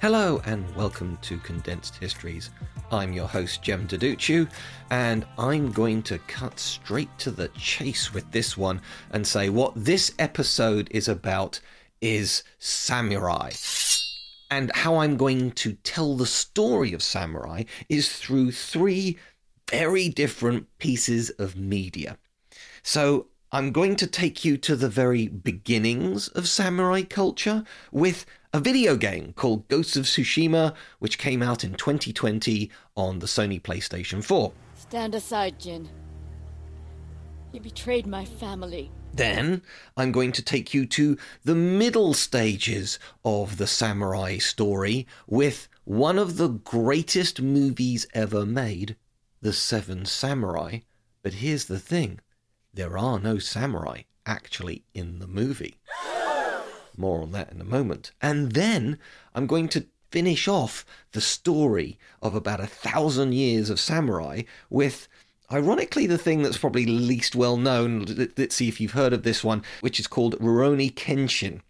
Hello and welcome to Condensed Histories. I'm your host, Jem Duducu, and I'm going to cut straight to the chase with this one and say what this episode is about is samurai. And how I'm going to tell the story of samurai is through three very different pieces of media. So I'm going to take you to the very beginnings of samurai culture with a video game called Ghosts of Tsushima, which came out in 2020 on the Sony PlayStation 4. Stand aside, Jin. You betrayed my family. Then I'm going to take you to the middle stages of the samurai story with one of the greatest movies ever made, The Seven Samurai. But here's the thing there are no samurai actually in the movie. More on that in a moment. And then I'm going to finish off the story of about a thousand years of samurai with. Ironically, the thing that's probably least well known, let- let's see if you've heard of this one, which is called Rurouni Kenshin.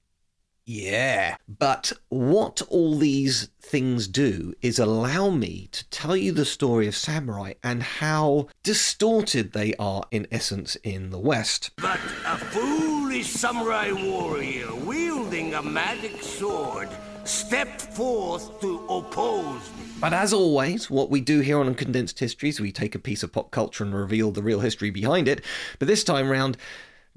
Yeah. But what all these things do is allow me to tell you the story of samurai and how distorted they are, in essence, in the West. But a foolish samurai warrior wielding a magic sword stepped forth to oppose me. But as always, what we do here on Condensed Histories, we take a piece of pop culture and reveal the real history behind it. But this time round,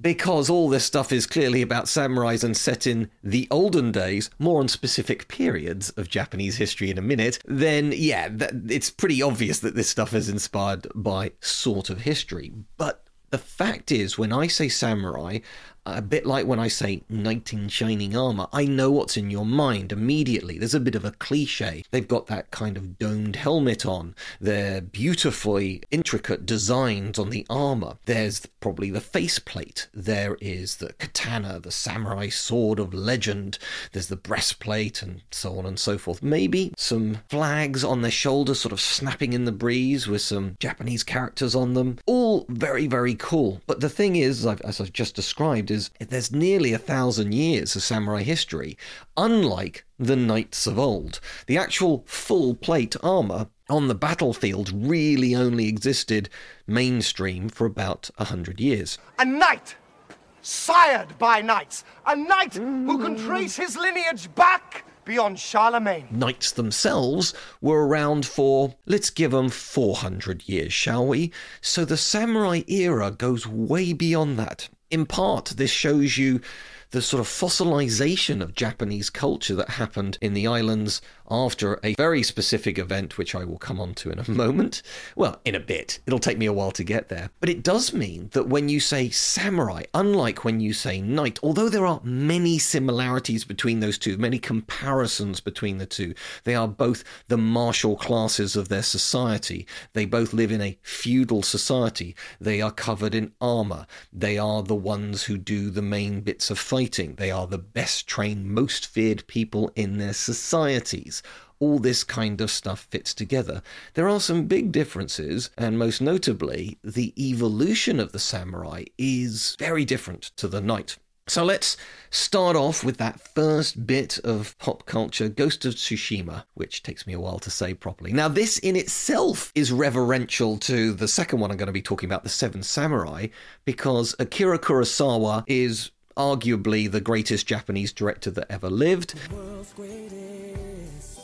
because all this stuff is clearly about samurais and set in the olden days, more on specific periods of Japanese history in a minute, then yeah, that, it's pretty obvious that this stuff is inspired by sort of history. But the fact is, when I say samurai, a bit like when I say knight in shining armor, I know what's in your mind immediately. There's a bit of a cliche. They've got that kind of domed helmet on. They're beautifully intricate designs on the armor. There's probably the faceplate. There is the katana, the samurai sword of legend. There's the breastplate and so on and so forth. Maybe some flags on their shoulders, sort of snapping in the breeze with some Japanese characters on them. All very, very cool. But the thing is, as I've just described, is there's nearly a thousand years of samurai history, unlike the knights of old. The actual full plate armor on the battlefield really only existed mainstream for about a hundred years. A knight, sired by knights. A knight who can mm. trace his lineage back beyond Charlemagne. Knights themselves were around for, let's give them 400 years, shall we? So the samurai era goes way beyond that. In part, this shows you the sort of fossilization of Japanese culture that happened in the islands after a very specific event, which I will come on to in a moment. Well, in a bit. It'll take me a while to get there. But it does mean that when you say samurai, unlike when you say knight, although there are many similarities between those two, many comparisons between the two, they are both the martial classes of their society. They both live in a feudal society. They are covered in armor. They are the ones who do the main bits of fighting. They are the best trained, most feared people in their societies all this kind of stuff fits together. There are some big differences, and most notably, the evolution of the samurai is very different to the knight. So let's start off with that first bit of pop culture, Ghost of Tsushima, which takes me a while to say properly. Now, this in itself is reverential to the second one I'm going to be talking about, The Seven Samurai, because Akira Kurosawa is arguably the greatest Japanese director that ever lived.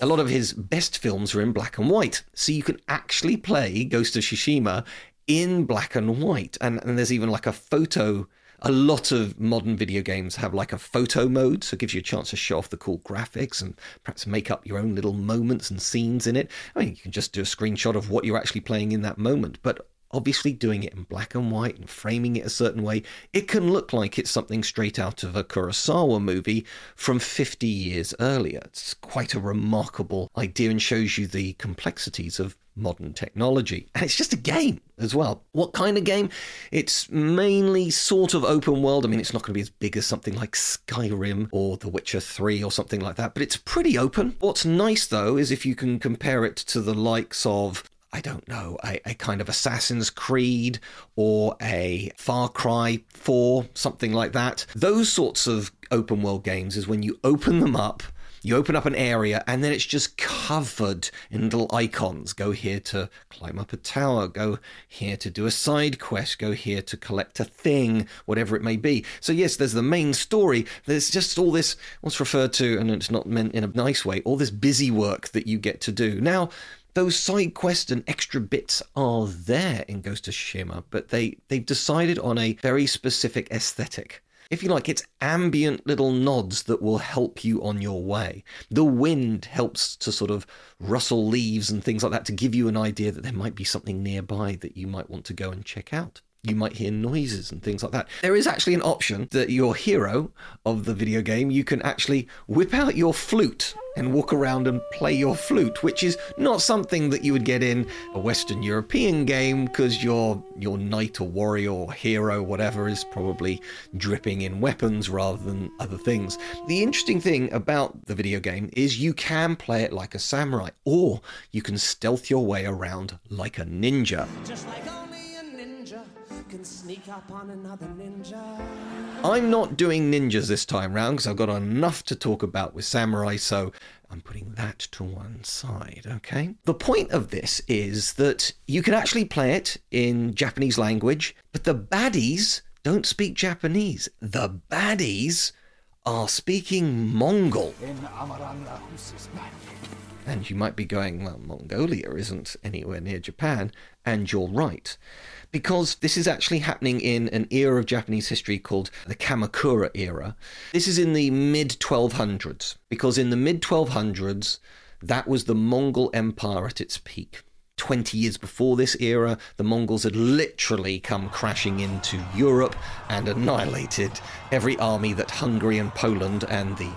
A lot of his best films are in black and white, so you can actually play Ghost of Tsushima in black and white. And, and there's even like a photo a lot of modern video games have like a photo mode, so it gives you a chance to show off the cool graphics and perhaps make up your own little moments and scenes in it. I mean, you can just do a screenshot of what you're actually playing in that moment, but obviously doing it in black and white and framing it a certain way, it can look like it's something straight out of a Kurosawa movie from 50 years earlier. It's quite a remarkable idea and shows you the complexities of modern technology. And it's just a game as well. What kind of game? It's mainly sort of open world. I mean, it's not going to be as big as something like Skyrim or The Witcher 3 or something like that, but it's pretty open. What's nice though is if you can compare it to the likes of I don't know, a, a, kind of Assassin's Creed or a Far Cry 4, something like that. Those sorts of open world games is when you open them up. You open up an area and then it's just covered in little icons. Go here to climb up a tower, go here to do a side quest, go here to collect a thing, whatever it may be. So, yes, there's the main story. There's just all this, what's referred to, and it's not meant in a nice way, all this busy work that you get to do. Now, those side quests and extra bits are there in Ghost of Tsushima, but they, they've decided on a very specific aesthetic. If you like, it's ambient little nods that will help you on your way. The wind helps to sort of rustle leaves and things like that to give you an idea that there might be something nearby that you might want to go and check out you might hear noises and things like that. There is actually an option that your hero of the video game, you can actually whip out your flute and walk around and play your flute, which is not something that you would get in a Western European game because your your knight or warrior or hero, whatever, is probably dripping in weapons rather than other things. The interesting thing about the video game is you can play it like a samurai, or you can stealth your way around like a ninja. Can sneak up on another ninja. I'm not doing ninjas this time round because I've got enough to talk about with samurai, so I'm putting that to one side, okay? The point of this is that you can actually play it in Japanese language, but the baddies don't speak Japanese. The baddies are speaking Mongol. And you might be going, well, Mongolia isn't anywhere near Japan, and you're right because this is actually happening in an era of Japanese history called the Kamakura era. This is in the mid 1200s, because in the mid 1200s, that was the Mongol Empire at its peak. 20 years before this era, the Mongols had literally come crashing into Europe and annihilated every army that Hungary and Poland and the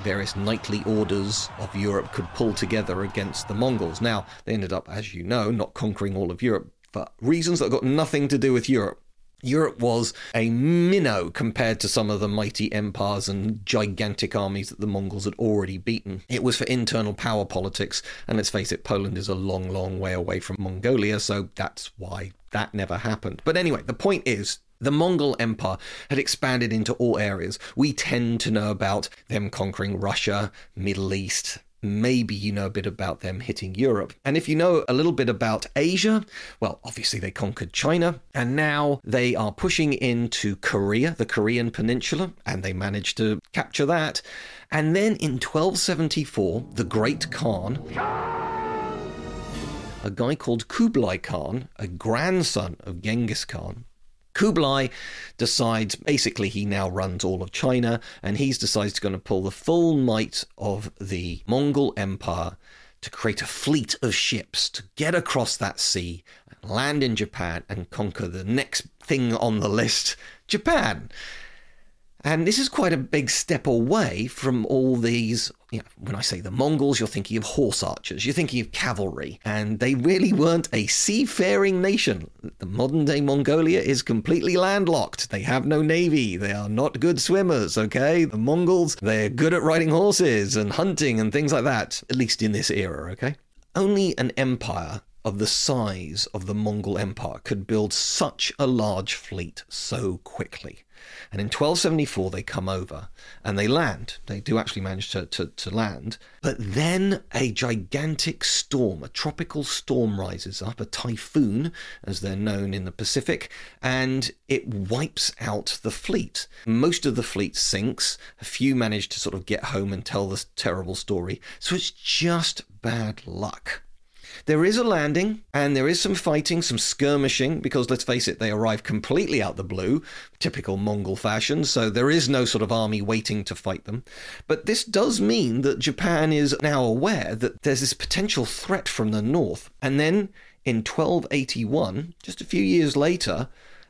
various knightly orders of Europe could pull together against the Mongols. Now, they ended up, as you know, not conquering all of Europe, for reasons that got nothing to do with Europe. Europe was a minnow compared to some of the mighty empires and gigantic armies that the Mongols had already beaten. It was for internal power politics, and let's face it, Poland is a long, long way away from Mongolia, so that's why that never happened. But anyway, the point is the Mongol Empire had expanded into all areas. We tend to know about them conquering Russia, Middle East, maybe you know a bit about them hitting Europe. And if you know a little bit about Asia, well, obviously they conquered China, and now they are pushing into Korea, the Korean peninsula, and they managed to capture that. And then in 1274, the Great Khan a guy called Kublai Khan, a grandson of Genghis Khan, Kublai decides basically he now runs all of China and he's decided to going to pull the full might of the Mongol Empire to create a fleet of ships to get across that sea, and land in Japan and conquer the next thing on the list, Japan. And this is quite a big step away from all these. You know, when I say the Mongols, you're thinking of horse archers, you're thinking of cavalry, and they really weren't a seafaring nation. The modern day Mongolia is completely landlocked. They have no navy. They are not good swimmers, okay? The Mongols, they're good at riding horses and hunting and things like that, at least in this era, okay? Only an empire of the size of the Mongol Empire could build such a large fleet so quickly. And in 1274, they come over and they land. They do actually manage to, to, to, land. But then a gigantic storm, a tropical storm rises up, a typhoon, as they're known in the Pacific, and it wipes out the fleet. Most of the fleet sinks. A few manage to sort of get home and tell this terrible story. So it's just bad luck. There is a landing and there is some fighting, some skirmishing, because let's face it, they arrive completely out the blue, typical Mongol fashion, so there is no sort of army waiting to fight them. But this does mean that Japan is now aware that there's this potential threat from the north. And then in 1281, just a few years later,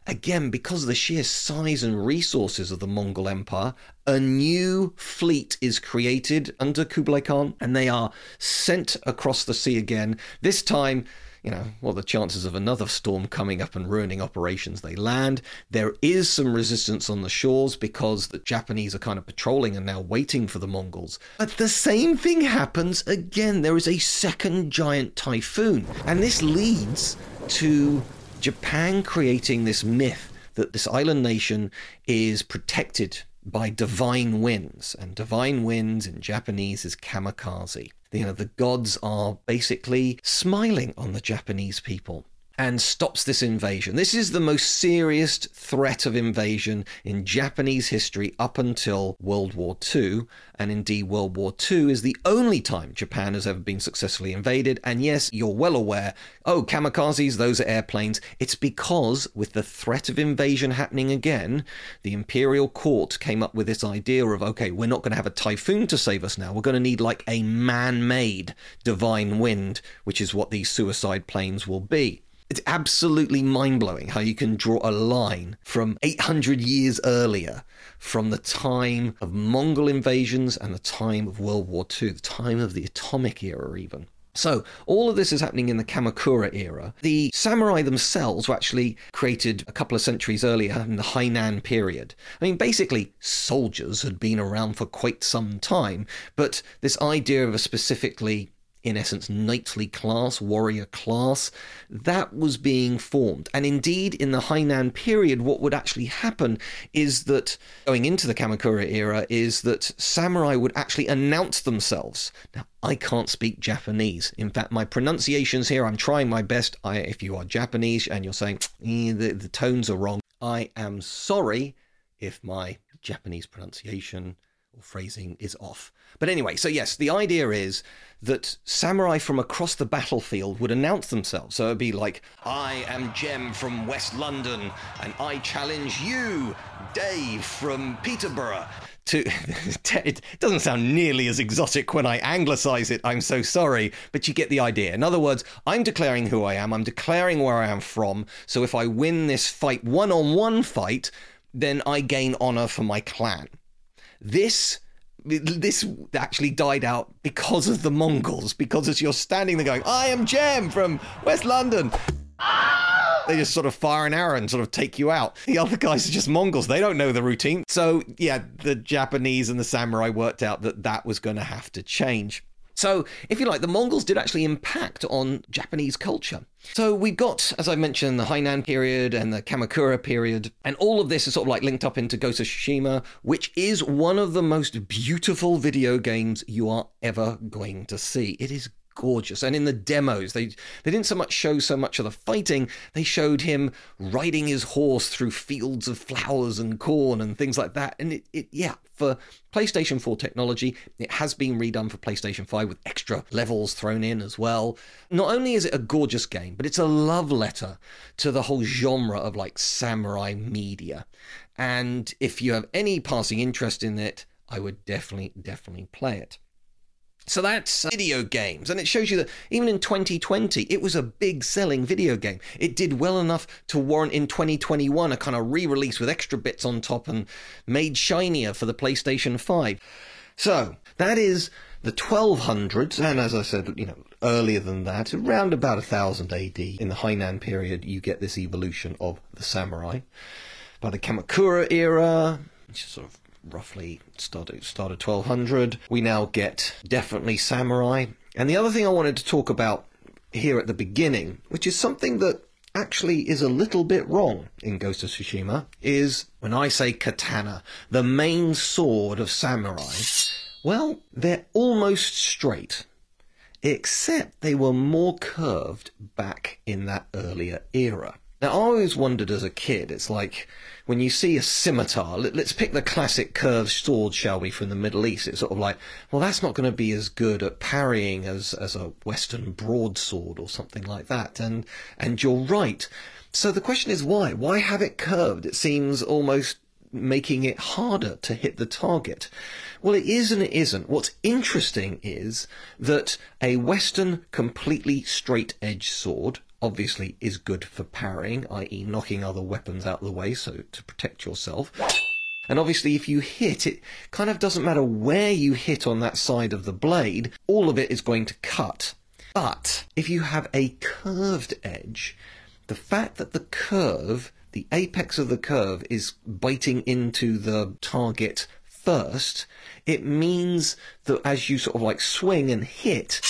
Again, because of the sheer size and resources of the Mongol Empire, a new fleet is created under Kublai Khan and they are sent across the sea again. This time, you know, what are the chances of another storm coming up and ruining operations? They land. There is some resistance on the shores because the Japanese are kind of patrolling and now waiting for the Mongols. But the same thing happens again. There is a second giant typhoon. And this leads to Japan creating this myth that this island nation is protected by divine winds, and divine winds in Japanese is kamikaze. You know, the gods are basically smiling on the Japanese people and stops this invasion. This is the most serious threat of invasion in Japanese history up until World War II. And indeed, World War II is the only time Japan has ever been successfully invaded. And yes, you're well aware oh, kamikazes, those are airplanes. It's because, with the threat of invasion happening again, the imperial court came up with this idea of okay, we're not going to have a typhoon to save us now. We're going to need like a man made divine wind, which is what these suicide planes will be. It's absolutely mind blowing how you can draw a line from 800 years earlier, from the time of Mongol invasions and the time of World War II, the time of the atomic era, even. So, all of this is happening in the Kamakura era. The samurai themselves were actually created a couple of centuries earlier in the Heian period. I mean, basically, soldiers had been around for quite some time, but this idea of a specifically in essence, knightly class, warrior class, that was being formed. And indeed, in the Heian period, what would actually happen is that, going into the Kamakura era, is that samurai would actually announce themselves. Now, I can't speak Japanese. In fact, my pronunciations here, I'm trying my best. I, if you are Japanese and you're saying eh, the, the tones are wrong, I am sorry if my Japanese pronunciation or phrasing is off. But anyway, so yes, the idea is that samurai from across the battlefield would announce themselves. So it'd be like, I am Jem from West London, and I challenge you, Dave from Peterborough. To, it doesn't sound nearly as exotic when I anglicize it, I'm so sorry, but you get the idea. In other words, I'm declaring who I am, I'm declaring where I am from, so if I win this fight, one on one fight, then I gain honor for my clan. This this actually died out because of the Mongols. Because as you're standing there going, I am Jem from West London. They just sort of fire an arrow and sort of take you out. The other guys are just Mongols. They don't know the routine. So, yeah, the Japanese and the samurai worked out that that was going to have to change. So, if you like, the Mongols did actually impact on Japanese culture. So, we've got, as I mentioned, the Heian period and the Kamakura period, and all of this is sort of like linked up into Ghost of Tsushima, which is one of the most beautiful video games you are ever going to see. It is gorgeous. And in the demos, they they didn't so much show so much of the fighting. They showed him riding his horse through fields of flowers and corn and things like that. And it, it yeah, for PlayStation 4 technology, it has been redone for PlayStation 5 with extra levels thrown in as well. Not only is it a gorgeous game, but it's a love letter to the whole genre of like samurai media. And if you have any passing interest in it, I would definitely, definitely play it. So that's video games. And it shows you that even in 2020, it was a big selling video game. It did well enough to warrant in 2021 a kind of re release with extra bits on top and made shinier for the PlayStation 5. So that is the 1200s. And as I said, you know, earlier than that, around about 1000 AD in the Heian period, you get this evolution of the samurai. By the Kamakura era, which is sort of roughly started started 1200. We now get definitely samurai. And the other thing I wanted to talk about here at the beginning, which is something that actually is a little bit wrong in Ghost of Tsushima, is when I say katana, the main sword of samurai, well, they're almost straight, except they were more curved back in that earlier era. Now, I always wondered as a kid, it's like when you see a scimitar, let, us pick the classic curved sword, shall we, from the Middle East. It's sort of like, well, that's not going to be as good at parrying as, as a Western broadsword or something like that. And, and you're right. So the question is why? Why have it curved? It seems almost making it harder to hit the target. Well, it is and it isn't. What's interesting is that a Western completely straight edge sword obviously is good for parrying, i.e. knocking other weapons out of the way, so to protect yourself. And obviously, if you hit, it kind of doesn't matter where you hit on that side of the blade, all of it is going to cut. But if you have a curved edge, the fact that the curve, the apex of the curve, is biting into the target first, it means that as you sort of like swing and hit,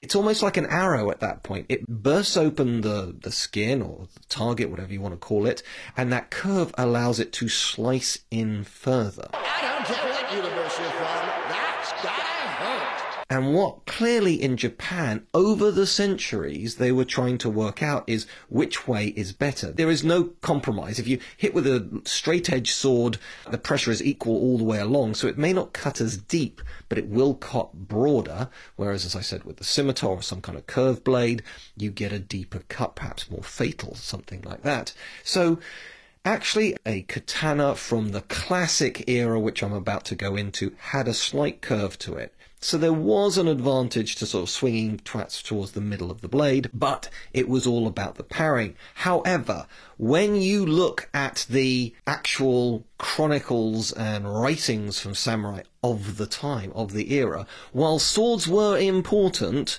it's almost like an arrow at that point. It bursts open the, the skin or the target, whatever you want to call it, and that curve allows it to slice in further. I don't care what universe you're from. That's gotta hurt. And what clearly in Japan, over the centuries, they were trying to work out is which way is better. There is no compromise. If you hit with a straight edge sword, the pressure is equal all the way along, so it may not cut as deep, but it will cut broader. Whereas, as I said, with the scimitar or some kind of curved blade, you get a deeper cut, perhaps more fatal, something like that. So, Actually, a katana from the classic era, which I'm about to go into, had a slight curve to it. So there was an advantage to sort of swinging twats towards the middle of the blade, but it was all about the parrying. However, when you look at the actual chronicles and writings from samurai of the time, of the era, while swords were important,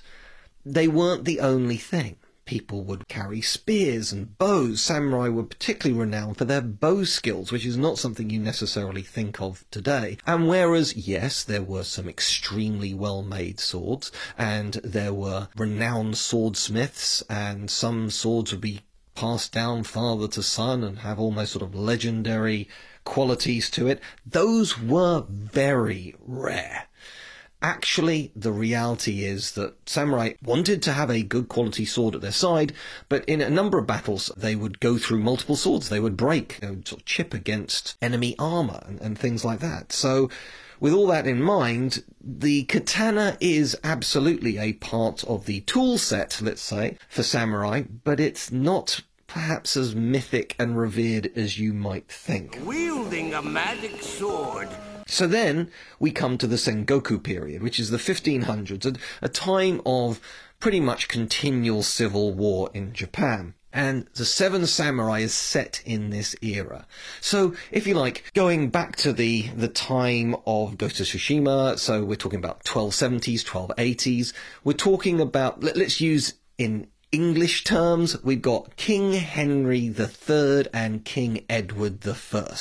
they weren't the only thing people would carry spears and bows. Samurai were particularly renowned for their bow skills, which is not something you necessarily think of today. And whereas, yes, there were some extremely well made swords, and there were renowned swordsmiths, and some swords would be passed down father to son and have almost sort of legendary qualities to it, those were very rare. Actually, the reality is that samurai wanted to have a good quality sword at their side, but in a number of battles, they would go through multiple swords. They would break, they would sort of chip against enemy armor and, and things like that. So, with all that in mind, the katana is absolutely a part of the tool set, let's say, for samurai, but it's not perhaps as mythic and revered as you might think. Wielding a magic sword so then we come to the Sengoku period, which is the 1500s, a, time of pretty much continual civil war in Japan. And the Seven Samurai is set in this era. So, if you like, going back to the, the time of Ghost of Tsushima, so we're talking about 1270s, 1280s, we're talking about, let, let's use in English terms, we've got King Henry III and King Edward I.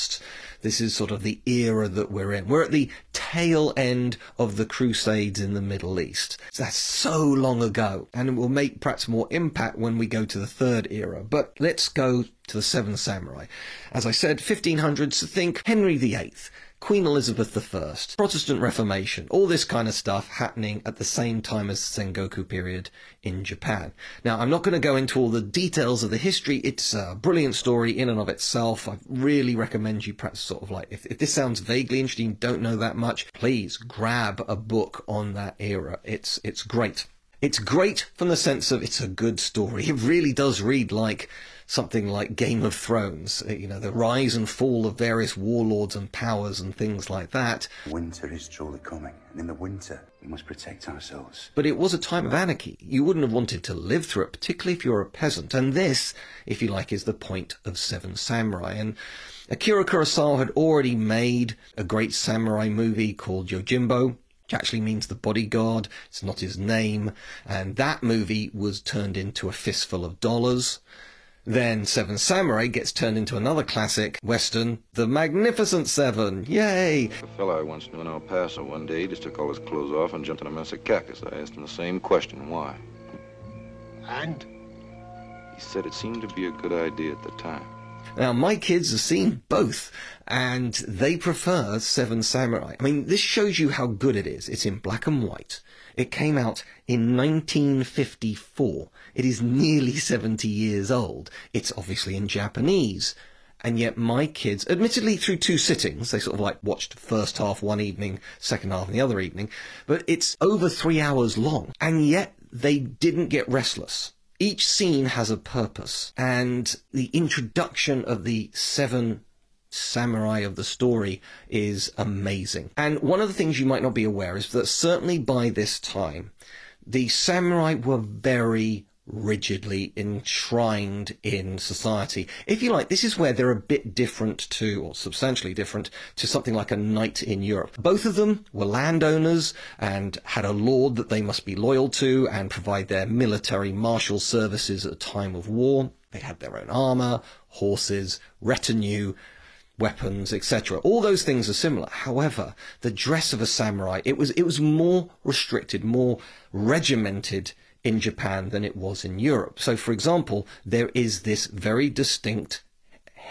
This is sort of the era that we're in. We're at the tail end of the Crusades in the Middle East. That's so long ago, and it will make perhaps more impact when we go to the third era. But let's go to the Seven Samurai. As I said, 1500s, think Henry VIII. Queen Elizabeth I, Protestant Reformation, all this kind of stuff happening at the same time as the Sengoku period in Japan. Now, I'm not going to go into all the details of the history. It's a brilliant story in and of itself. I really recommend you perhaps sort of like, if, if this sounds vaguely interesting, don't know that much, please grab a book on that era. It's, it's great. It's great from the sense of it's a good story. It really does read like something like Game of Thrones, uh, you know, the rise and fall of various warlords and powers and things like that. Winter is truly coming, and in the winter, we must protect ourselves. But it was a time of anarchy. You wouldn't have wanted to live through it, particularly if you're a peasant. And this, if you like, is the point of Seven Samurai. And Akira Kurosawa had already made a great samurai movie called Yojimbo, which actually means the bodyguard. It's not his name. And that movie was turned into a fistful of dollars. Then Seven Samurai gets turned into another classic western, The Magnificent Seven. Yay! A fellow I once knew in El Paso one day, just took all his clothes off and jumped in a mess of cactus. I asked him the same question, why? And? He said it seemed to be a good idea at the time. Now, my kids have seen both, and they prefer Seven Samurai. I mean, this shows you how good it is. It's in black and white. It came out in 1954. It is nearly 70 years old. It's obviously in Japanese. And yet my kids, admittedly through two sittings, they sort of like watched first half one evening, second half the other evening, but it's over three hours long. And yet they didn't get restless. Each scene has a purpose, and the introduction of the seven samurai of the story is amazing. And one of the things you might not be aware is that certainly by this time, the samurai were very rigidly enshrined in society. If you like, this is where they're a bit different to, or substantially different to something like a knight in Europe. Both of them were landowners and had a lord that they must be loyal to and provide their military martial services at a time of war. They had their own armor, horses, retinue, weapons, etc. All those things are similar. However, the dress of a samurai, it was, it was more restricted, more regimented in Japan than it was in Europe. So, for example, there is this very distinct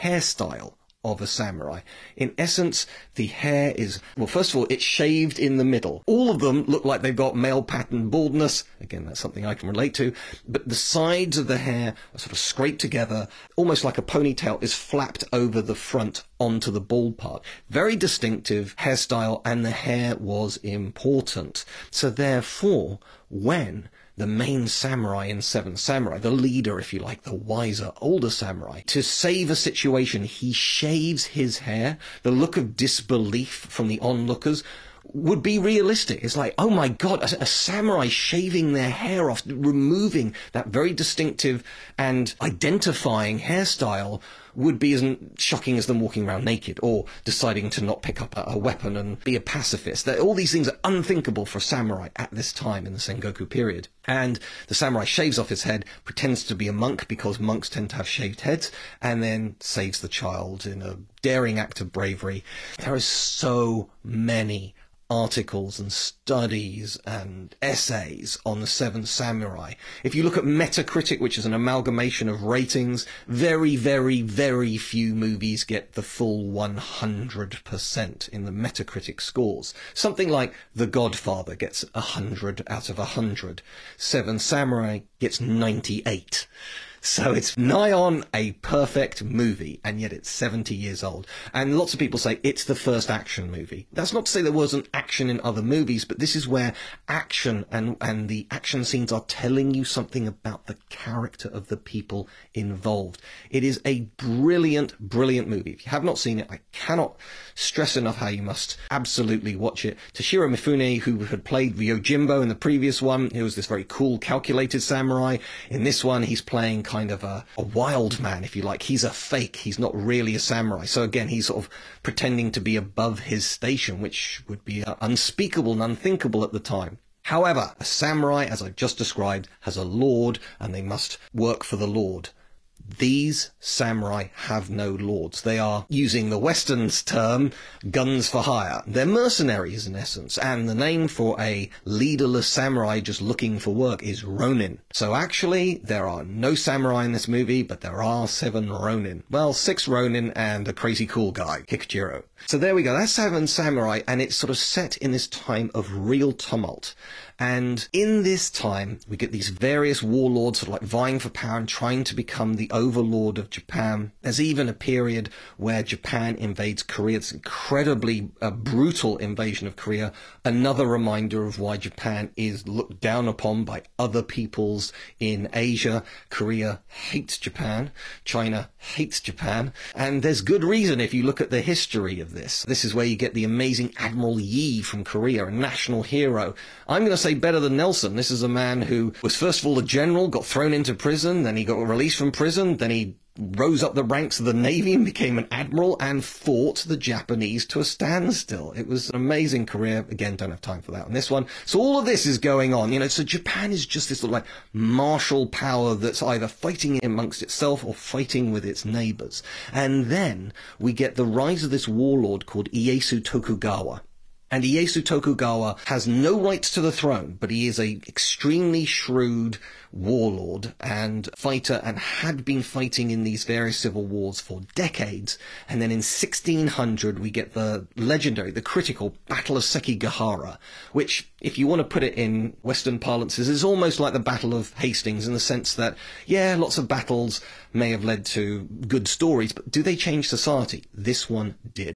hairstyle of a samurai. In essence, the hair is, well, first of all, it's shaved in the middle. All of them look like they've got male pattern baldness. Again, that's something I can relate to. But the sides of the hair are sort of scraped together, almost like a ponytail is flapped over the front onto the bald part. Very distinctive hairstyle, and the hair was important. So therefore, when the main samurai in Seven Samurai, the leader, if you like, the wiser, older samurai. To save a situation, he shaves his hair. The look of disbelief from the onlookers would be realistic. It's like, oh my god, a, a, samurai shaving their hair off, removing that very distinctive and identifying hairstyle would be as shocking as them walking around naked or deciding to not pick up a, a weapon and be a pacifist. That all these things are unthinkable for a samurai at this time in the Sengoku period. And the samurai shaves off his head, pretends to be a monk because monks tend to have shaved heads, and then saves the child in a daring act of bravery. There are so many articles and studies and essays on the Seven Samurai. If you look at Metacritic, which is an amalgamation of ratings, very, very, very few movies get the full 100% in the Metacritic scores. Something like The Godfather gets 100 out of 100. Seven Samurai gets 98. So it's nigh on a perfect movie, and yet it's 70 years old. And lots of people say it's the first action movie. That's not to say there wasn't action in other movies, but this is where action and, and the action scenes are telling you something about the character of the people involved. It is a brilliant, brilliant movie. If you have not seen it, I cannot stress enough how you must absolutely watch it. Toshiro Mifune, who had played Yojimbo in the previous one, he was this very cool, calculated samurai. In this one, he's playing kind of a, a wild man, if you like. He's a fake. He's not really a samurai. So again, he's sort of pretending to be above his station, which would be uh, unspeakable and unthinkable at the time. However, a samurai, as I've just described, has a lord and they must work for the lord these samurai have no lords. They are, using the Western's term, guns for hire. They're mercenaries in essence, and the name for a leaderless samurai just looking for work is Ronin. So actually, there are no samurai in this movie, but there are seven Ronin. Well, six Ronin and a crazy cool guy, Kikuchiyo. So there we go. That's Seven Samurai, and it's sort of set in this time of real tumult. And in this time, we get these various warlords sort of like vying for power and trying to become the overlord of Japan. There's even a period where Japan invades Korea. It's incredibly uh, brutal invasion of Korea. Another reminder of why Japan is looked down upon by other peoples in Asia. Korea hates Japan. China hates Japan. And there's good reason if you look at the history of this. This is where you get the amazing Admiral Yi from Korea, a national hero. I'm going to say better than Nelson. This is a man who was first of all a general, got thrown into prison, then he got released from prison, then he rose up the ranks of the navy and became an admiral and fought the Japanese to a standstill. It was an amazing career. Again, don't have time for that on this one. So all of this is going on, you know, so Japan is just this sort of like martial power that's either fighting amongst itself or fighting with its neighbors. And then we get the rise of this warlord called Ieyasu Tokugawa. And Ieyasu Tokugawa has no rights to the throne, but he is a extremely shrewd warlord and fighter and had been fighting in these various civil wars for decades. And then in 1600 we get the legendary, the critical Battle of Sekigahara, which, if you want to put it in Western parlances, is almost like the Battle of Hastings in the sense that, yeah, lots of battles may have led to good stories, but do they change society? This one did.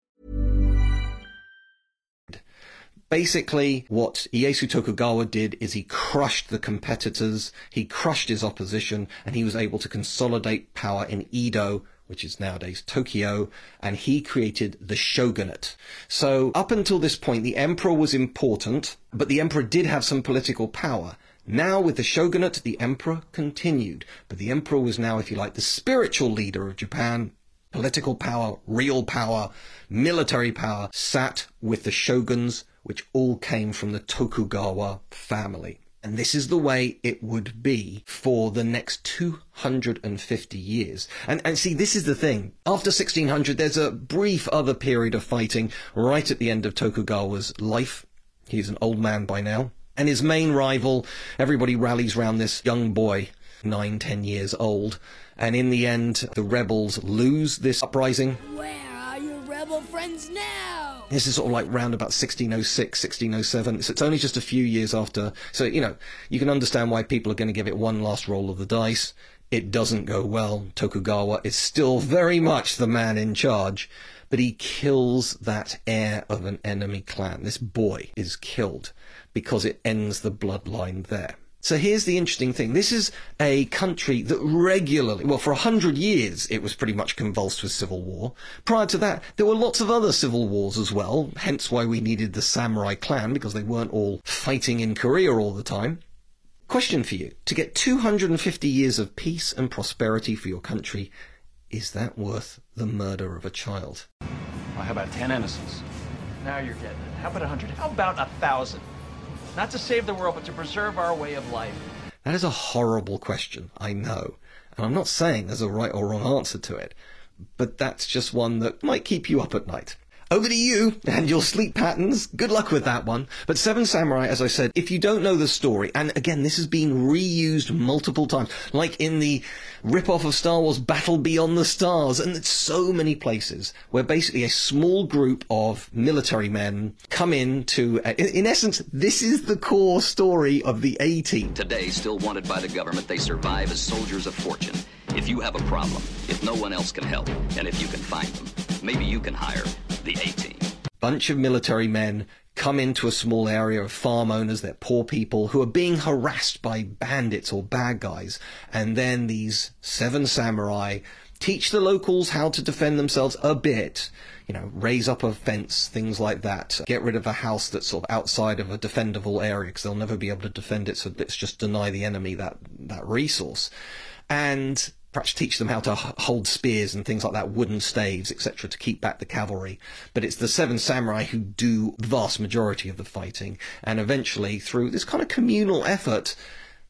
Basically, what Ieyasu Tokugawa did is he crushed the competitors, he crushed his opposition, and he was able to consolidate power in Edo which is nowadays Tokyo, and he created the shogunate. So up until this point, the emperor was important, but the emperor did have some political power. Now with the shogunate, the emperor continued, but the emperor was now, if you like, the spiritual leader of Japan. Political power, real power, military power sat with the shoguns, which all came from the Tokugawa family. And this is the way it would be for the next 250 years. And, and see, this is the thing. After 1600, there's a brief other period of fighting right at the end of Tokugawa's life. He's an old man by now. And his main rival, everybody rallies round this young boy, nine, ten years old. And in the end, the rebels lose this uprising. Friends now? This is sort of like round about 1606, 1607. So it's only just a few years after. So, you know, you can understand why people are going to give it one last roll of the dice. It doesn't go well. Tokugawa is still very much the man in charge, but he kills that heir of an enemy clan. This boy is killed because it ends the bloodline there. So here's the interesting thing. This is a country that regularly, well, for a hundred years, it was pretty much convulsed with civil war. Prior to that, there were lots of other civil wars as well, hence why we needed the samurai clan, because they weren't all fighting in Korea all the time. Question for you. To get 250 years of peace and prosperity for your country, is that worth the murder of a child? Well, how about 10 innocents? Now you're getting it. How about a 100? How about a 1,000? Not to save the world, but to preserve our way of life. That is a horrible question, I know. And I'm not saying there's a right or wrong answer to it, but that's just one that might keep you up at night. Over to you and your sleep patterns. Good luck with that one. But Seven Samurai, as I said, if you don't know the story, and again, this has been reused multiple times, like in the rip-off of Star Wars Battle Beyond the Stars, and so many places where basically a small group of military men come in to, uh, in, in essence, this is the core story of the A-Team. Today, still wanted by the government, they survive as soldiers of fortune. If you have a problem, if no one else can help, and if you can find them, maybe you can hire the A-Team. bunch of military men come into a small area of farm owners, they're poor people who are being harassed by bandits or bad guys. And then these seven samurai teach the locals how to defend themselves a bit. You know, raise up a fence, things like that. Get rid of a house that's sort of outside of a defendable area because they'll never be able to defend it. So let's just deny the enemy that, that resource. And perhaps teach them how to hold spears and things like that, wooden staves, etc., to keep back the cavalry. But it's the seven samurai who do the vast majority of the fighting, and eventually, through this kind of communal effort,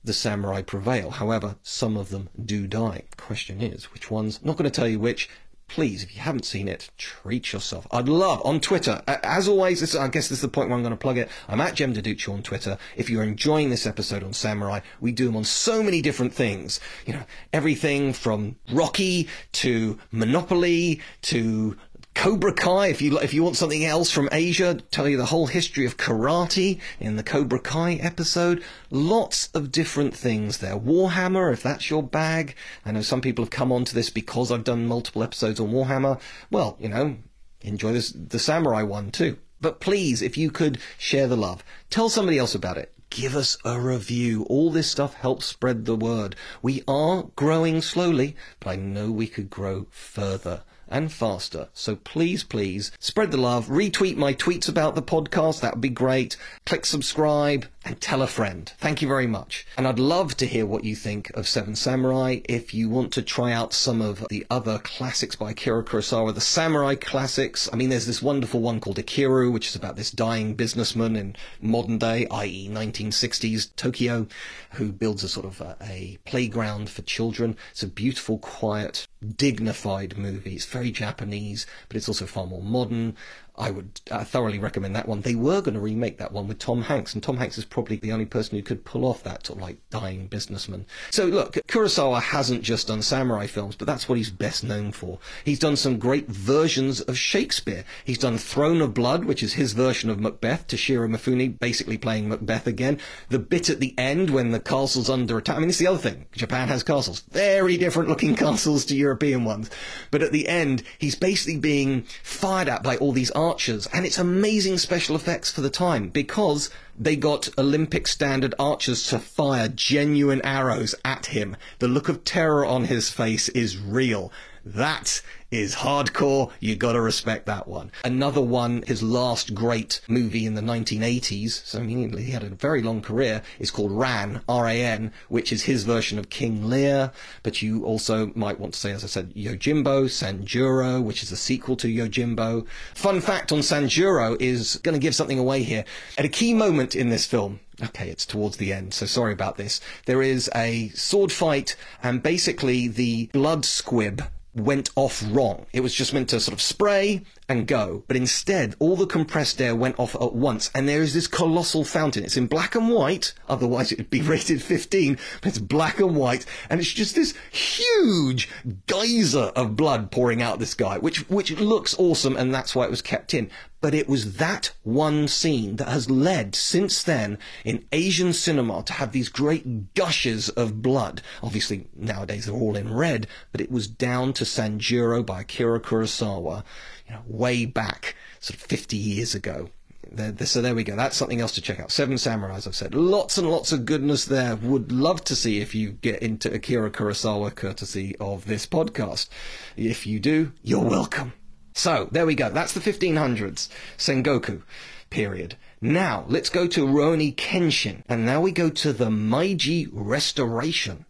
the samurai prevail. However, some of them do die. Question is, which ones? Not going to tell you which. Please, if you haven't seen it, treat yourself. I'd love on Twitter. As always, this, I guess this is the point where I'm going to plug it. I'm at Jem Duducu on Twitter. If you're enjoying this episode on Samurai, we do them on so many different things. You know, everything from Rocky to Monopoly to Cobra Kai, if you if you want something else from Asia, tell you the whole history of karate in the Cobra Kai episode. Lots of different things there. Warhammer, if that's your bag. I know some people have come onto this because I've done multiple episodes on Warhammer. Well, you know, enjoy this the samurai one too. But please, if you could share the love, tell somebody else about it. Give us a review. All this stuff helps spread the word. We are growing slowly, but I know we could grow further and faster. So please, please spread the love. Retweet my tweets about the podcast. That would be great. Click subscribe and tell a friend. Thank you very much. And I'd love to hear what you think of Seven Samurai. If you want to try out some of the other classics by Akira Kurosawa, the samurai classics. I mean, there's this wonderful one called Ikiru, which is about this dying businessman in modern day, i.e. 1960s Tokyo, who builds a sort of a, a playground for children. It's a beautiful, quiet, dignified movie. It's very Japanese, but it's also far more modern. I would uh, thoroughly recommend that one. They were going to remake that one with Tom Hanks, and Tom Hanks is probably the only person who could pull off that sort of like dying businessman. So look, Kurosawa hasn't just done samurai films, but that's what he's best known for. He's done some great versions of Shakespeare. He's done Throne of Blood, which is his version of Macbeth, Toshiro Mifune basically playing Macbeth again. The bit at the end when the castle's under attack. I mean, it's the other thing. Japan has castles. Very different looking castles to European ones. But at the end, he's basically being fired at by all these archers, and it's amazing special effects for the time because they got Olympic standard archers to fire genuine arrows at him. The look of terror on his face is real. That is hardcore. You gotta respect that one. Another one, his last great movie in the 1980s, so he had a very long career, is called Ran, R-A-N, which is his version of King Lear. But you also might want to say, as I said, Yojimbo, Sanjuro, which is a sequel to Yojimbo. Fun fact on Sanjuro is gonna give something away here. At a key moment in this film, Okay, it's towards the end, so sorry about this. There is a sword fight, and basically the blood squib went off wrong. It was just meant to sort of spray and go, but instead all the compressed air went off at once, and there is this colossal fountain. It's in black and white, otherwise it would be rated 15, but it's black and white, and it's just this huge geyser of blood pouring out this guy, which which looks awesome, and that's why it was kept in. But it was that one scene that has led since then in Asian cinema to have these great gushes of blood. Obviously, nowadays they're all in red, but it was down to Sanjuro by Akira Kurosawa, know, way back, sort of 50 years ago. There, there- so there we go. That's something else to check out. Seven Samurai, as I've said. Lots and lots of goodness there. Would love to see if you get into Akira Kurosawa courtesy of this podcast. If you do, you're welcome. So, there we go. That's the 1500s. Sengoku period. Now, let's go to Rurouni Kenshin. And now we go to the Meiji Restoration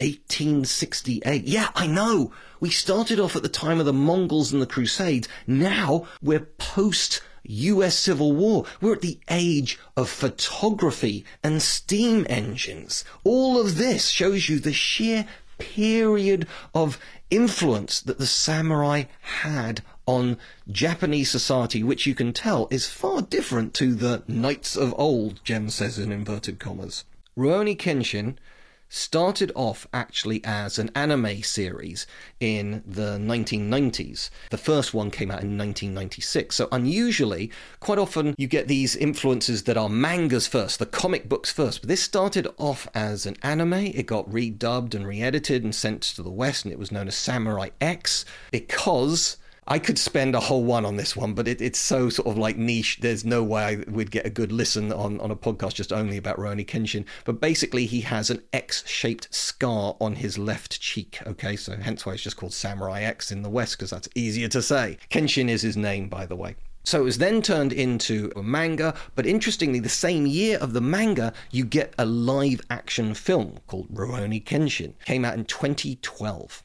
1868. Yeah, I know. We started off at the time of the Mongols and the Crusades. Now we're post US Civil War. We're at the age of photography and steam engines. All of this shows you the sheer period of influence that the samurai had on Japanese society, which you can tell is far different to the knights of old, Jem says in inverted commas. Rurouni Kenshin started off actually as an anime series in the 1990s. The first one came out in 1996. So unusually, quite often you get these influences that are mangas first, the comic books first. But this started off as an anime. It got redubbed and re-edited and sent to the West, and it was known as Samurai X because I could spend a whole one on this one, but it, it's so sort of like niche. There's no way I would get a good listen on, on a podcast just only about Rurouni Kenshin. But basically, he has an X shaped scar on his left cheek. Okay, so hence why it's just called Samurai X in the West, because that's easier to say. Kenshin is his name, by the way. So it was then turned into a manga, but interestingly, the same year of the manga, you get a live action film called Rurouni Kenshin. Came out in 2012.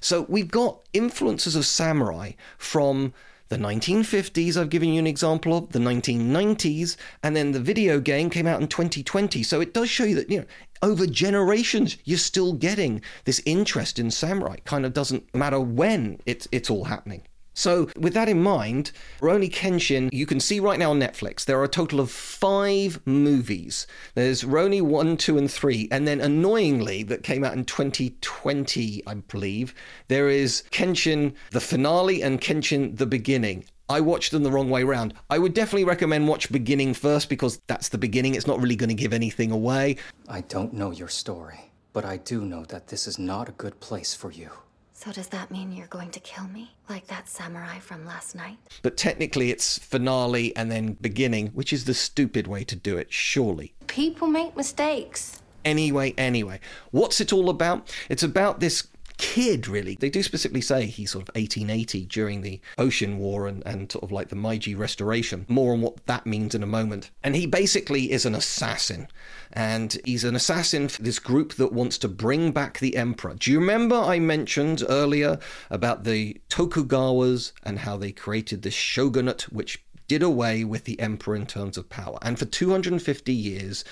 So we've got influences of samurai from the 1950s, I've given you an example of, the 1990s, and then the video game came out in 2020. So it does show you that, you know, over generations, you're still getting this interest in samurai. Kind of doesn't matter when it's all happening. So, with that in mind, Rurouni Kenshin, you can see right now on Netflix, there are a total of five movies. There's Rurouni 1, 2, and 3, and then annoyingly, that came out in 2020, I believe, there is Kenshin the finale and Kenshin the beginning. I watched them the wrong way round. I would definitely recommend watch beginning first because that's the beginning. It's not really going to give anything away. I don't know your story, but I do know that this is not a good place for you. So does that mean you're going to kill me? Like that samurai from last night? But technically, it's finale and then beginning, which is the stupid way to do it, surely. People make mistakes. Anyway, anyway, what's it all about? It's about this kid, really. They do specifically say he's sort of 1880 during the Boshin War and, and sort of like the Meiji Restoration. More on what that means in a moment. And he basically is an assassin. And he's an assassin for this group that wants to bring back the emperor. Do you remember I mentioned earlier about the Tokugawas and how they created this shogunate which did away with the emperor in terms of power? And for 250 years,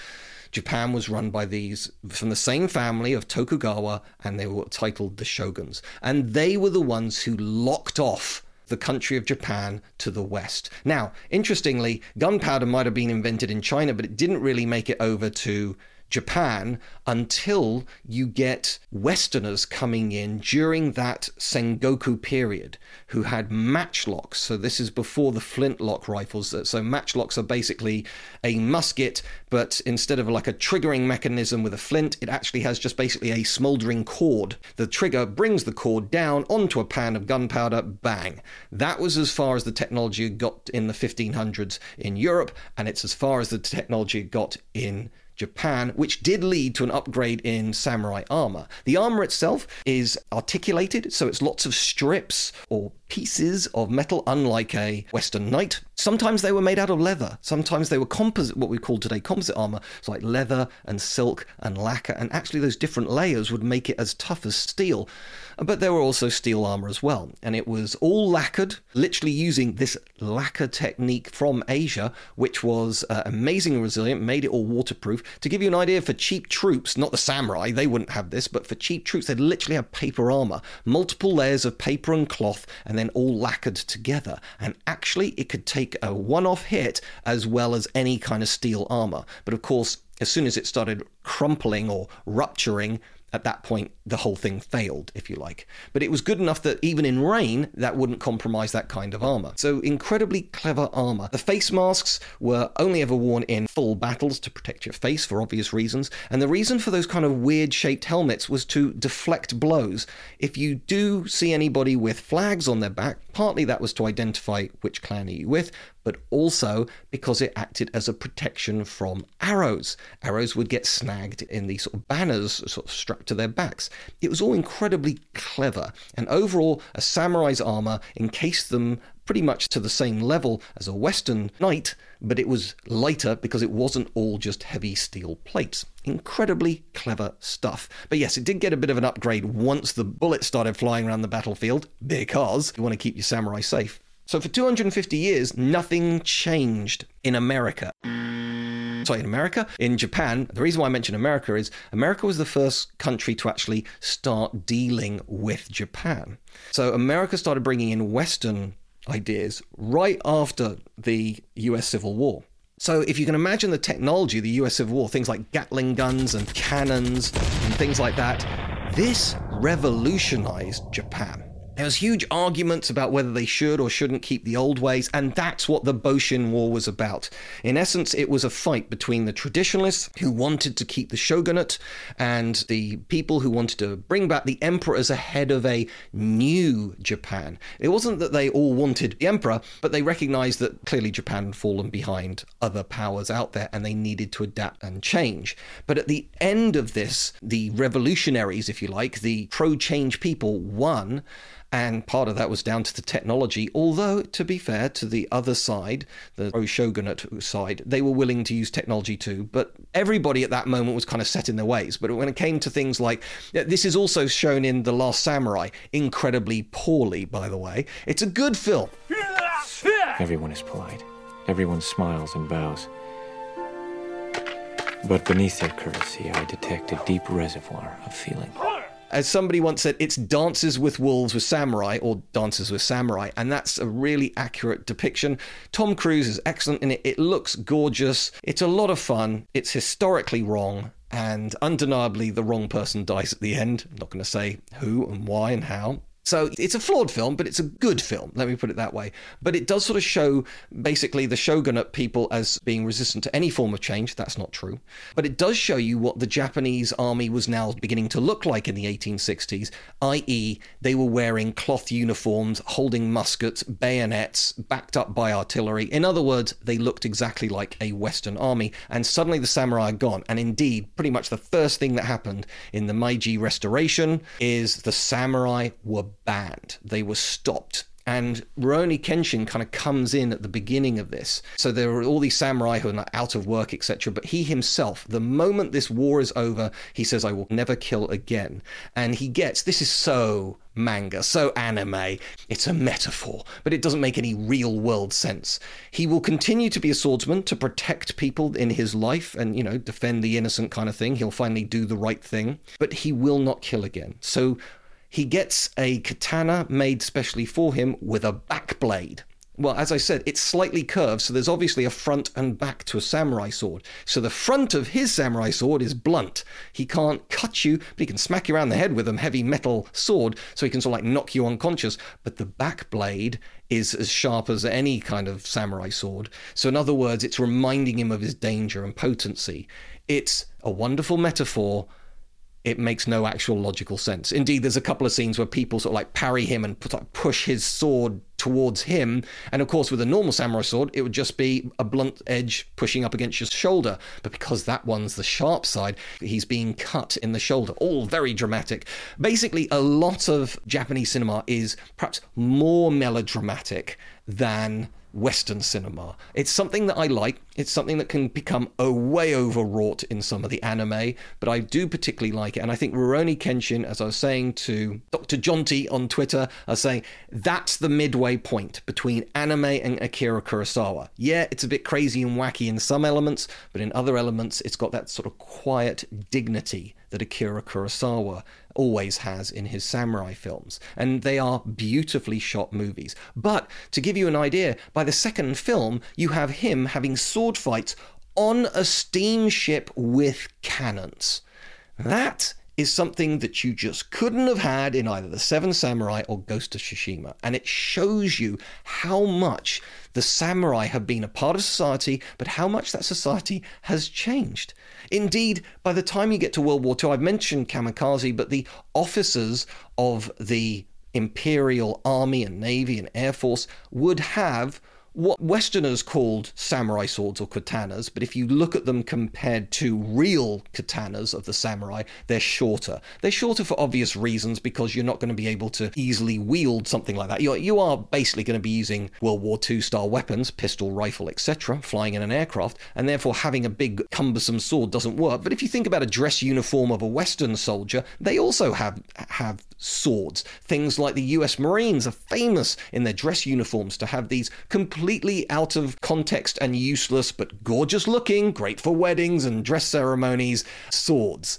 Japan was run by these from the same family of Tokugawa, and they were titled the shoguns. And they were the ones who locked off the country of Japan to the west. Now, interestingly, gunpowder might have been invented in China, but it didn't really make it over to Japan until you get Westerners coming in during that Sengoku period who had matchlocks. So, this is before the flintlock rifles. So, matchlocks are basically a musket, but instead of like a triggering mechanism with a flint, it actually has just basically a smoldering cord. The trigger brings the cord down onto a pan of gunpowder, bang. That was as far as the technology got in the 1500s in Europe, and it's as far as the technology got in Japan, which did lead to an upgrade in samurai armor. The armor itself is articulated, so it's lots of strips or pieces of metal, unlike a Western knight. Sometimes they were made out of leather. Sometimes they were composite, what we call today composite armor. It's like leather and silk and lacquer, and actually those different layers would make it as tough as steel. But there were also steel armor as well, and it was all lacquered, literally using this lacquer technique from Asia, which was uh, amazingly resilient, made it all waterproof. To give you an idea, for cheap troops, not the samurai, they wouldn't have this, but for cheap troops, they'd literally have paper armor, multiple layers of paper and cloth, and then all lacquered together. And actually, it could take a one off hit as well as any kind of steel armor. But of course, as soon as it started crumpling or rupturing, at that point, the whole thing failed, if you like. But it was good enough that even in rain, that wouldn't compromise that kind of armor. So, incredibly clever armor. The face masks were only ever worn in full battles to protect your face for obvious reasons. And the reason for those kind of weird shaped helmets was to deflect blows. If you do see anybody with flags on their back, partly that was to identify which clan are you with, but also because it acted as a protection from arrows. Arrows would get snagged in these sort of banners sort of strapped to their backs. It was all incredibly clever, and overall, a samurai's armor encased them pretty much to the same level as a Western knight, but it was lighter because it wasn't all just heavy steel plates. Incredibly clever stuff. But yes, it did get a bit of an upgrade once the bullets started flying around the battlefield, because you want to keep your samurai safe. So for 250 years, nothing changed in America. Sorry, in America, in Japan. The reason why I mention America is America was the first country to actually start dealing with Japan. So America started bringing in Western ideas right after the US Civil War. So, if you can imagine the technology the US Civil War, things like Gatling guns and cannons and things like that, this revolutionized Japan. There was huge arguments about whether they should or shouldn't keep the old ways, and that's what the Boshin War was about. In essence, it was a fight between the traditionalists who wanted to keep the shogunate and the people who wanted to bring back the emperor as a head of a new Japan. It wasn't that they all wanted the emperor, but they recognized that clearly Japan had fallen behind other powers out there and they needed to adapt and change. But at the end of this, the revolutionaries, if you like, the pro change people won. And part of that was down to the technology, although, to be fair to the other side, the shogunate side, they were willing to use technology too. But everybody at that moment was kind of set in their ways. But when it came to things like this, is also shown in The Last Samurai, incredibly poorly, by the way. It's a good film. Everyone is polite, everyone smiles and bows. But beneath their courtesy, I detect a deep reservoir of feeling. As somebody once said, it's Dances with Wolves with Samurai or Dances with Samurai, and that's a really accurate depiction. Tom Cruise is excellent in it. It looks gorgeous. It's a lot of fun. It's historically wrong, and undeniably, the wrong person dies at the end. I'm not going to say who and why and how. So it's a flawed film, but it's a good film, let me put it that way. But it does sort of show basically the shogunate people as being resistant to any form of change. That's not true. But it does show you what the Japanese army was now beginning to look like in the 1860s, i.e., they were wearing cloth uniforms, holding muskets, bayonets, backed up by artillery. In other words, they looked exactly like a Western army. And suddenly the samurai are gone. And indeed, pretty much the first thing that happened in the Meiji Restoration is the samurai were banned. They were stopped. And Rurouni Kenshin kind of comes in at the beginning of this. So there are all these samurai who are out of work, etc. But he himself, the moment this war is over, he says, I will never kill again. And he gets this is so manga, so anime. It's a metaphor, but it doesn't make any real world sense. He will continue to be a swordsman to protect people in his life and, you know, defend the innocent kind of thing. He'll finally do the right thing, but he will not kill again. So he gets a katana made specially for him with a back blade. Well, as I said, it's slightly curved, so there's obviously a front and back to a samurai sword. So the front of his samurai sword is blunt. He can't cut you, but he can smack you around the head with a heavy metal sword, so he can sort of like knock you unconscious. But the back blade is as sharp as any kind of samurai sword. So, in other words, it's reminding him of his danger and potency. It's a wonderful metaphor it makes no actual logical sense. Indeed, there's a couple of scenes where people sort of like parry him and push his sword towards him. And of course, with a normal samurai sword, it would just be a blunt edge pushing up against your shoulder. But because that one's the sharp side, he's being cut in the shoulder. All very dramatic. Basically, a lot of Japanese cinema is perhaps more melodramatic than Western cinema. It's something that I like. It's something that can become a way overwrought in some of the anime, but I do particularly like it. And I think Rurouni Kenshin, as I was saying to Dr. Jonty on Twitter, I was saying that's the midway point between anime and Akira Kurosawa. Yeah, it's a bit crazy and wacky in some elements, but in other elements, it's got that sort of quiet dignity that Akira Kurosawa always has in his samurai films. And they are beautifully shot movies. But to give you an idea, by the second film, you have him having sword fights on a steamship with cannons. That is something that you just couldn't have had in either The Seven Samurai or Ghost of Tsushima. And it shows you how much the samurai have been a part of society, but how much that society has changed. Indeed, by the time you get to World War II, I've mentioned kamikaze, but the officers of the Imperial Army and Navy and Air Force would have what Westerners called samurai swords or katanas, but if you look at them compared to real katanas of the samurai, they're shorter. They're shorter for obvious reasons because you're not going to be able to easily wield something like that. You're, you are basically going to be using World War II style weapons, pistol, rifle, etc., flying in an aircraft, and therefore having a big cumbersome sword doesn't work. But if you think about a dress uniform of a Western soldier, they also have have swords. Things like the US Marines are famous in their dress uniforms to have these completely out of context and useless but gorgeous looking, great for weddings and dress ceremonies, swords.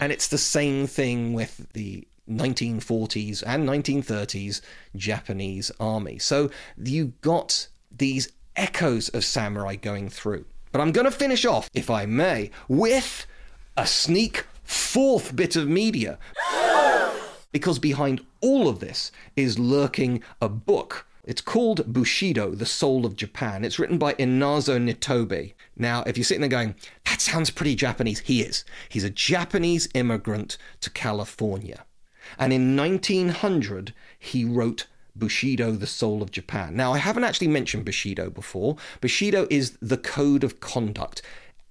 And it's the same thing with the 1940s and 1930s Japanese army. So you got these echoes of samurai going through. But I'm going to finish off, if I may, with a sneak fourth bit of media. Because behind all of this is lurking a book. It's called Bushido, The Soul of Japan. It's written by Inazo Nitobe. Now, if you're sitting there going, that sounds pretty Japanese, he is. He's a Japanese immigrant to California. And in 1900, he wrote Bushido, the Soul of Japan. Now, I haven't actually mentioned Bushido before. Bushido is the code of conduct.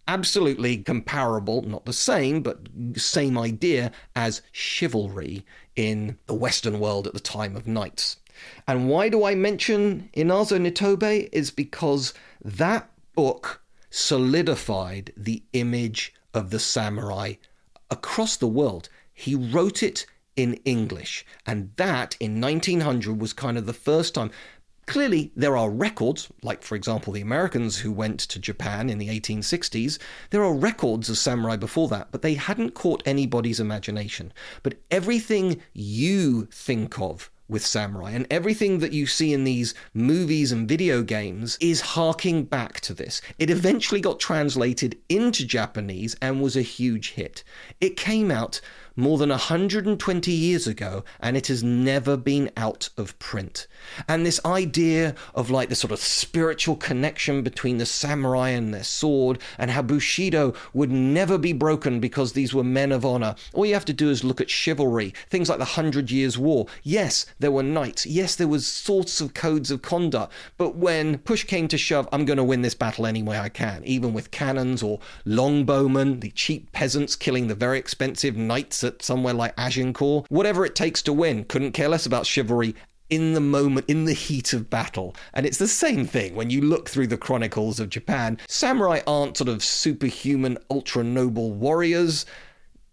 Absolutely comparable, not the same, but same idea as chivalry in the Western world at the time of knights. And why do I mention Inazo Nitobe? Is because that book solidified the image of the samurai across the world. He wrote it in English, and that in 1900 was kind of the first time. Clearly, there are records, like, for example, the Americans who went to Japan in the 1860s. There are records of samurai before that, but they hadn't caught anybody's imagination. But everything you think of with samurai. And everything that you see in these movies and video games is harking back to this. It eventually got translated into Japanese and was a huge hit. It came out more than 120 years ago, and it has never been out of print. And this idea of like the sort of spiritual connection between the samurai and their sword, and how Bushido would never be broken because these were men of honor. All you have to do is look at chivalry, things like the Hundred Years' War. Yes, there were knights. Yes, there was sorts of codes of conduct. But when push came to shove, I'm going to win this battle any way I can, even with cannons or longbowmen, the cheap peasants killing the very expensive knights at somewhere like Agincourt. Whatever it takes to win. Couldn't care less about chivalry in the moment, in the heat of battle. And it's the same thing when you look through the chronicles of Japan. Samurai aren't sort of superhuman, ultra noble warriors.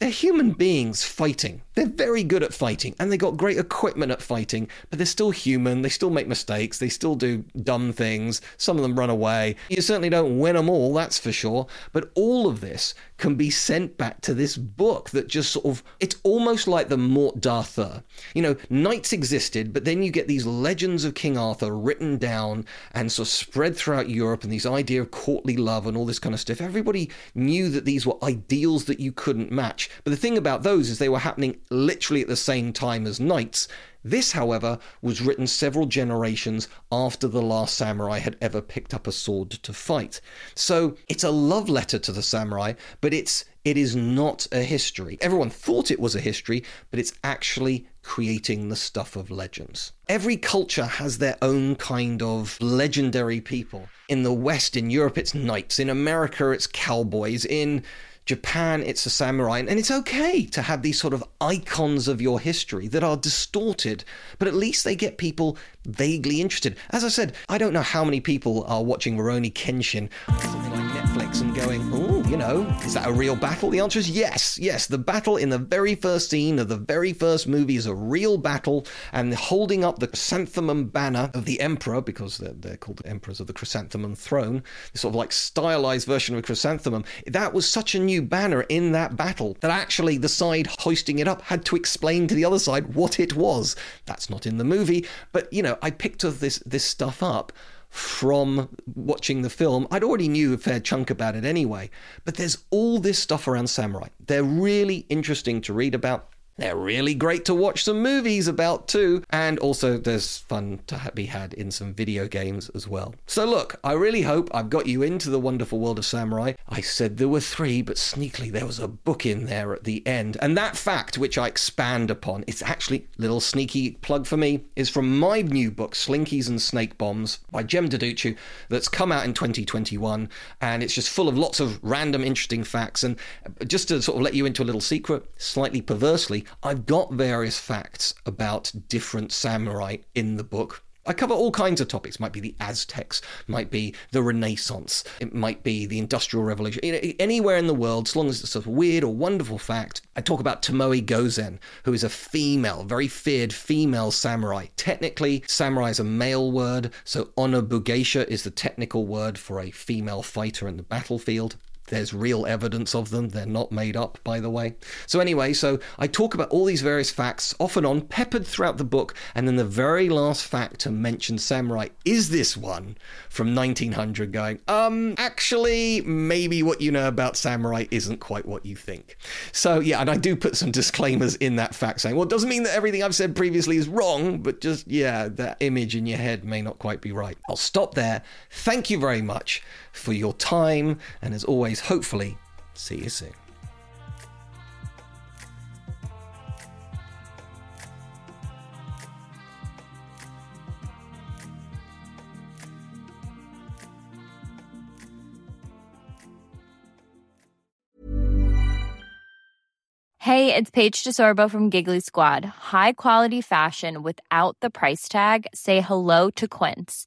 They're human beings fighting. They're very good at fighting and they got great equipment at fighting, but they're still human. They still make mistakes. They still do dumb things. Some of them run away. You certainly don't win them all, that's for sure. But all of this can be sent back to this book that just sort of, it's almost like the Morte d'Arthur. You know, knights existed, but then you get these legends of King Arthur written down and sort of spread throughout Europe and these idea of courtly love and all this kind of stuff. Everybody knew that these were ideals that you couldn't match. But the thing about those is they were happening literally at the same time as knights. This, however, was written several generations after the last samurai had ever picked up a sword to fight. So it's a love letter to the samurai, but it's it is not a history. Everyone thought it was a history, but it's actually creating the stuff of legends. Every culture has their own kind of legendary people. In the West, in Europe, it's knights. In America, it's cowboys. In Japan, it's a samurai. And it's okay to have these sort of icons of your history that are distorted, but at least they get people vaguely interested. As I said, I don't know how many people are watching Rurouni Kenshin, something like Netflix, and going, you know, is that a real battle? The answer is yes. Yes, the battle in the very first scene of the very first movie is a real battle, and holding up the chrysanthemum banner of the emperor, because they're, they're called the emperors of the chrysanthemum throne, this sort of like stylized version of a chrysanthemum. That was such a new banner in that battle that actually the side hoisting it up had to explain to the other side what it was. That's not in the movie, but you know, I picked this this stuff up from watching the film. I'd already knew a fair chunk about it anyway, but there's all this stuff around samurai. They're really interesting to read about. They're really great to watch some movies about too, and also there's fun to be had in some video games as well. So, look, I really hope I've got you into the wonderful world of samurai. I said there were three, but sneakily there was a book in there at the end. And that fact, which I expand upon, it's actually little sneaky plug for me, is from my new book, Slinkies and Snake Bombs by Jem Duducu, that's come out in 2021. And it's just full of lots of random, interesting facts. And uh, just to sort of let you into a little secret, slightly perversely, I've got various facts about different samurai in the book. I cover all kinds of topics. It might be the Aztecs, might be the Renaissance, it might be the Industrial Revolution. Anywhere in the world, as long as it's a weird or wonderful fact, I talk about Tomoe Gozen, who is a female, very feared female samurai. Technically, samurai is a male word, so Onna-bugeisha is the technical word for a female fighter in the battlefield. There's real evidence of them. They're not made up, by the way. So, anyway, so I talk about all these various facts off and on, peppered throughout the book. And then the very last fact to mention samurai is this one from 1900 going, um, actually, maybe what you know about samurai isn't quite what you think. So, yeah, and I do put some disclaimers in that fact saying, well, it doesn't mean that everything I've said previously is wrong, but just, yeah, that image in your head may not quite be right. I'll stop there. Thank you very much for your time, and as always, hopefully, see you soon. Hey, it's Paige DeSorbo from Giggly Squad. High quality fashion without the price tag. Say hello to Quince.